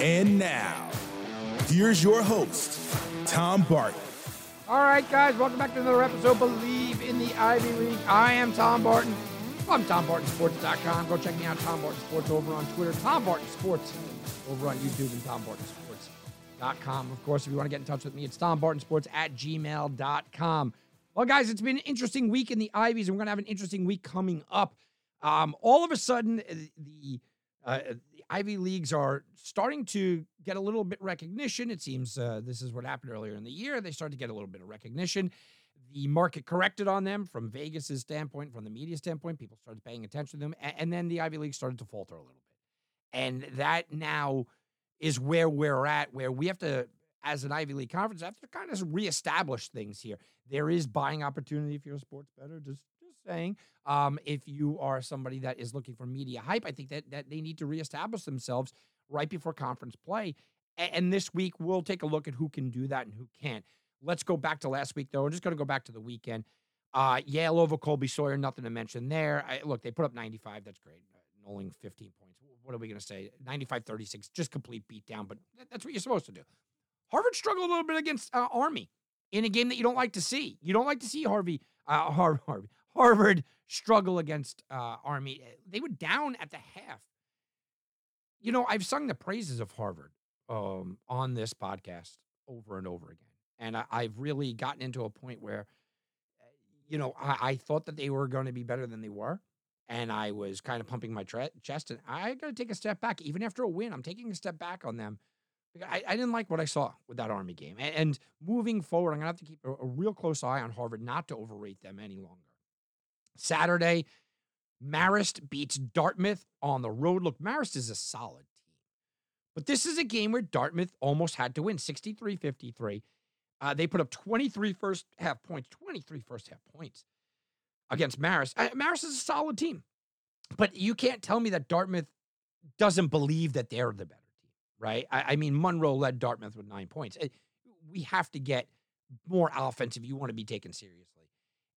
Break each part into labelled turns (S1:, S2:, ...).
S1: And now, here's your host, Tom Barton.
S2: All right, guys, welcome back to another episode. Bleav in the Ivy League. I am Tom Barton. I'm TomBartonSports.com. Go check me out, Tom Barton Sports, over on Twitter. Tom Barton Sports over on YouTube and TomBartonSports.com. Of course, if you want to get in touch with me, it's TomBartonSports at gmail.com. Well, guys, it's been an interesting week in the Ivies, and we're going to have an interesting week coming up. Um, all of a sudden, uh, the uh, Ivy Leagues are starting to get a little bit recognition. It seems uh, this is what happened earlier in the year. They started to get a little bit of recognition. The market corrected on them from Vegas's standpoint, from the media standpoint. People started paying attention to them, and, and then the Ivy League started to falter a little bit. And that now is where we're at, where we have to, as an Ivy League conference, have to kind of reestablish things here. There is buying opportunity if you're a sports bettor. Just just saying. Um, if you are somebody that is looking for media hype, I think that that they need to reestablish themselves right before conference play. A- And this week we'll take a look at who can do that and who can't. Let's go back to last week though. I'm just going to go back to the weekend. Uh, Yale over Colby Sawyer, nothing to mention there. I, look, they put up 95. That's great. Uh, Knowling 15 points. What are we going to say? 95 36, just complete beatdown, but that- that's what you're supposed to do. Harvard struggled a little bit against uh, Army in a game that you don't like to see. You don't like to see Harvey, uh, Har- Harvey, Harvard struggle against uh, Army. They were down at the half. You know, I've sung the praises of Harvard um, on this podcast over and over again. And I, I've really gotten into a point where, uh, you know, I, I thought that they were going to be better than they were. And I was kind of pumping my tre- chest. And I got to take a step back. Even after a win, I'm taking a step back on them. I, I didn't like what I saw with that Army game. And, and moving forward, I'm going to have to keep a, a real close eye on Harvard not to overrate them any longer. Saturday, Marist beats Dartmouth on the road. Look, Marist is a solid team. But this is a game where Dartmouth almost had to win 63 53. Uh, they put up 23 first half points, 23 first half points against Marist. Uh, Marist is a solid team. But you can't tell me that Dartmouth doesn't believe that they're the better team, right? I, I mean, Monroe led Dartmouth with nine points. Uh, We have to get more offense if you want to be taken seriously.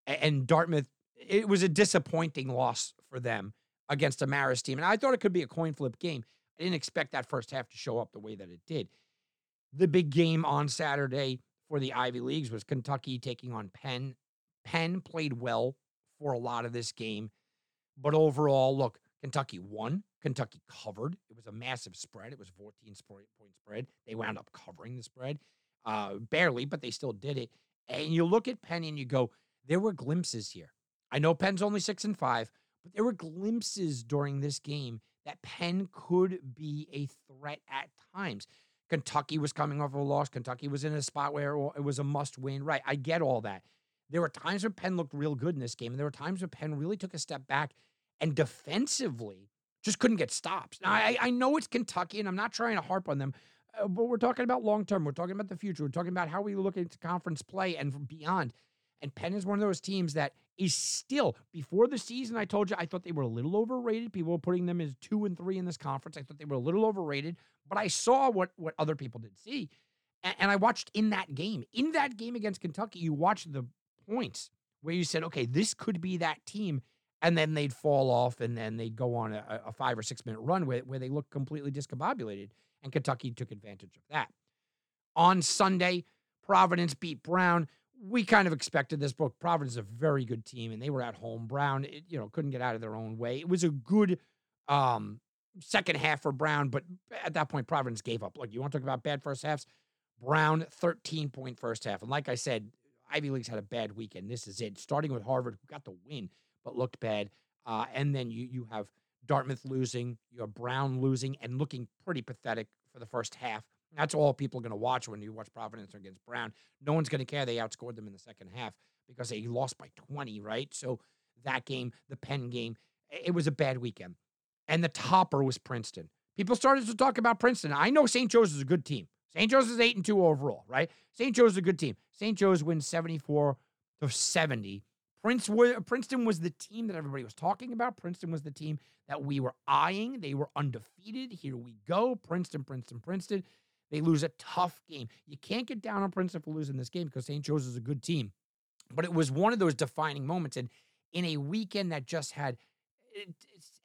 S2: And Dartmouth it was a disappointing loss for them against a Marist team. And I thought it could be a coin flip game. I didn't expect that first half to show up the way that it did. The big game on Saturday for the Ivy Leagues was Kentucky taking on Penn. Penn played well for a lot of this game. But overall, look, Kentucky won. Kentucky covered. It was a massive spread. It was 14 point spread. They wound up covering the spread. Uh, barely, but they still did it. And you look at Penn and you go, there were glimpses here. I know Penn's only six and five, but there were glimpses during this game that Penn could be a threat at times. Kentucky was coming off a loss. Kentucky was in a spot where it was a must win. Right. I get all that. There were times where Penn looked real good in this game, and there were times where Penn really took a step back and defensively just couldn't get stops. Now, I, I know it's Kentucky, and I'm not trying to harp on them, uh, but we're talking about long term. We're talking about the future. We're talking about how we look into conference play and beyond. And Penn is one of those teams that is still before the season. I told you I thought they were a little overrated. People were putting them as two and three in this conference. I thought they were a little overrated, but I saw what what other people did see, and, and I watched in that game. In that game against Kentucky, you watched the points where you said, okay, this could be that team, and then they'd fall off, and then they'd go on a, a five or six minute run where, where they look completely discombobulated, and Kentucky took advantage of that. On Sunday, Providence beat Brown we kind of expected this book. Providence is a very good team, and they were at home. Brown, it, you know, couldn't get out of their own way. It was a good um, second half for Brown, but at that point, Providence gave up. Like you want to talk about bad first halves? Brown, 13 point first half. And like I said, Ivy League's had a bad weekend. This is it. Starting with Harvard, who got the win, but looked bad. Uh, and then you you have Dartmouth losing, you have Brown losing, and looking pretty pathetic for the first half. That's all people are going to watch when you watch Providence against Brown. No one's going to care they outscored them in the second half because they lost by 20, right? So that game, the Penn game, it was a bad weekend. And the topper was Princeton. people started to talk about Princeton. I know St. Joe's is a good team. St. Joe's is 8 and 2 overall, right? St. Joe's is a good team. St. Joe's wins 74 to 70. Prince, Princeton was the team that everybody was talking about. Princeton was the team that we were eyeing. They were undefeated. Here we go. Princeton, Princeton, Princeton. They lose a tough game. You can't get down on Princeton for losing this game because St. Joe's is a good team. But it was one of those defining moments. And in a weekend that just had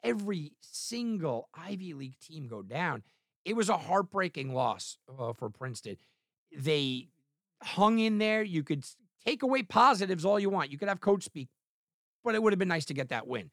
S2: every single Ivy League team go down, it was a heartbreaking loss uh, for Princeton. They hung in there. You could take away positives all you want. You could have coach speak, but it would have been nice to get that win.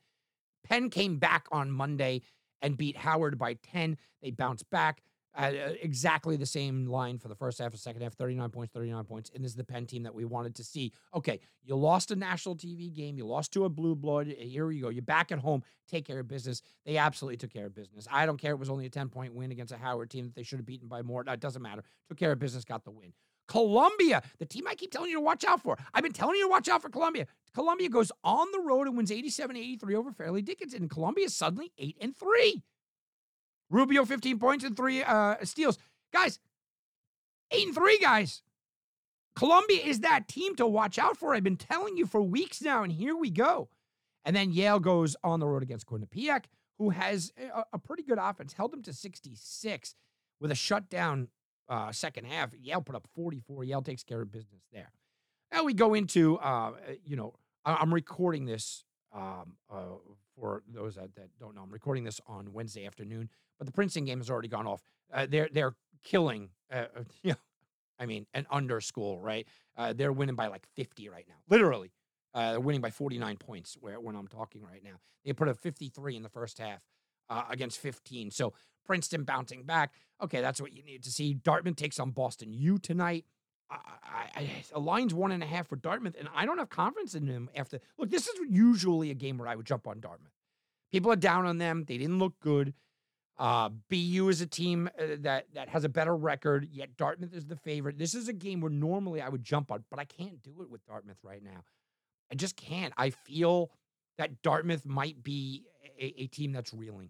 S2: Penn came back on Monday and beat Howard by 10. They bounced back. Uh, exactly the same line for the first half and second half 39 points 39 points and this is the penn team that we wanted to see okay you lost a national tv game you lost to a blue blood here you go you're back at home take care of business they absolutely took care of business i don't care it was only a 10 point win against a howard team that they should have beaten by more it doesn't matter took care of business got the win Columbia, the team I keep telling you to watch out for. I've been telling you to watch out for Columbia. Columbia goes on the road and wins 87 83 over Fairleigh Dickinson. And Columbia is suddenly 8 and 3. Rubio 15 points and three uh, steals. Guys, 8 and 3, guys. Columbia is that team to watch out for. I've been telling you for weeks now, and here we go. And then Yale goes on the road against Quinnipiac, who has a, a pretty good offense, held them to 66 with a shutdown uh, second half. Yale put up 44. Yale takes care of business there. Now we go into, uh, you know, I'm recording this um, uh, for those that, that, don't know. I'm recording this on Wednesday afternoon, but the Princeton game has already gone off. Uh, they're they're killing, uh, uh I mean, an under school, right? Uh, they're winning by like 50 right now, literally. they're winning by 49 points where when I'm talking right now. They put up 53 in the first half against 15. So Princeton bouncing back. Okay, that's what you need to see. Dartmouth takes on Boston U tonight. I, I, a line's one and a half for Dartmouth, and I don't have confidence in them after. Look, this is usually a game where I would jump on Dartmouth. People are down on them. They didn't look good. Uh, BU is a team uh, that that has a better record, yet Dartmouth is the favorite. This is a game where normally I would jump on, but I can't do it with Dartmouth right now. I just can't. I feel that Dartmouth might be a, a team that's reeling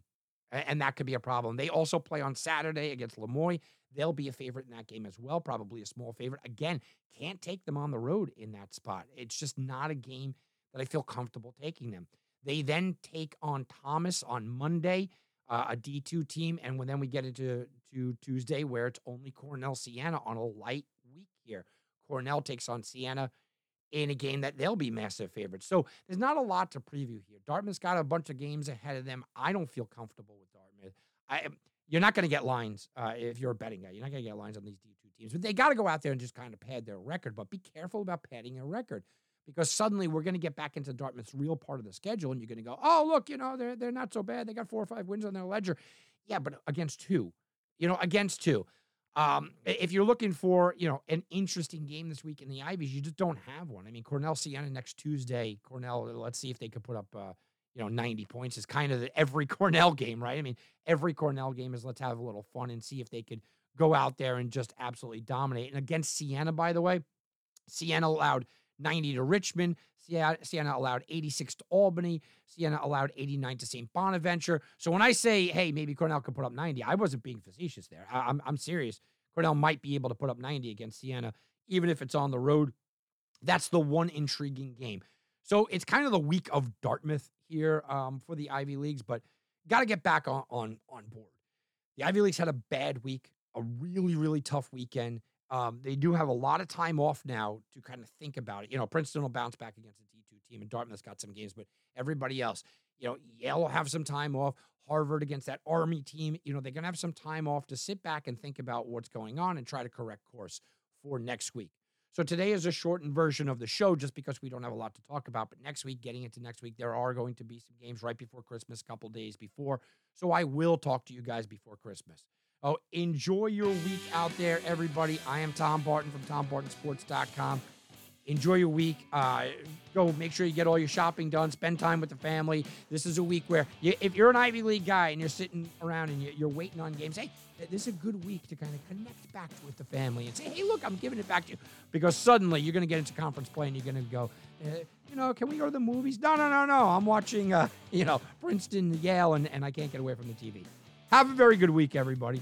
S2: and that could be a problem. They also play on Saturday against Le Moyne. They'll be a favorite in that game as well, probably a small favorite. Again, can't take them on the road in that spot. It's just not a game that I feel comfortable taking them. They then take on Thomas on Monday, uh, a D2 team, and when then we get into to Tuesday where it's only Cornell Siena on a light week here. Cornell takes on Siena in a game that they'll be massive favorites. So there's not a lot to preview here. Dartmouth's got a bunch of games ahead of them. I don't feel comfortable with Dartmouth. I you're not going to get lines uh, if you're a betting guy. You're not going to get lines on these D2 teams. But they got to go out there and just kind of pad their record. But be careful about padding a record because suddenly we're going to get back into Dartmouth's real part of the schedule, and you're going to go, oh look, you know they're they're not so bad. They got four or five wins on their ledger. Yeah, but against who? You know, against two. Um, if you're looking for, you know, an interesting game this week in the Ivies, you just don't have one. I mean, Cornell Siena next Tuesday. Cornell, let's see if they could put up, uh, you know, 90 points is kind of the, every Cornell game, right? I mean, every Cornell game is let's have a little fun and see if they could go out there and just absolutely dominate. And against Siena, by the way, Siena allowed 90 to Richmond. Siena allowed 86 to Albany. Siena allowed 89 to St. Bonaventure. So when I say, hey, maybe Cornell could put up 90, I wasn't being facetious there. I, am I'm, I'm serious. Cornell might be able to put up 90 against Siena, even if it's on the road. That's the one intriguing game. So it's kind of the week of Dartmouth here um, for the Ivy Leagues, but got to get back on, on, on board. The Ivy Leagues had a bad week, a really, really tough weekend. Um, they do have a lot of time off now to kind of think about it. You know, Princeton will bounce back against a D2 team, and Dartmouth's got some games, but everybody else, you know, Yale will have some time off. Harvard against that Army team, you know, they're going to have some time off to sit back and think about what's going on and try to correct course for next week. So today is a shortened version of the show just because we don't have a lot to talk about. But next week, getting into next week, there are going to be some games right before Christmas, a couple days before. So I will talk to you guys before Christmas. Oh, enjoy your week out there, everybody. I am Tom Barton from TomBartonSports.com. Enjoy your week. Uh, go make sure you get all your shopping done. Spend time with the family. This is a week where, you, if you're an Ivy League guy and you're sitting around and you're waiting on games, hey, this is a good week to kind of connect back with the family and say, hey, look, I'm giving it back to you. Because suddenly you're going to get into conference play and you're going to go, uh, you know, can we go to the movies? No, no, no, no. I'm watching, uh, you know, Princeton, Yale, and, and I can't get away from the TV. Have a very good week, everybody.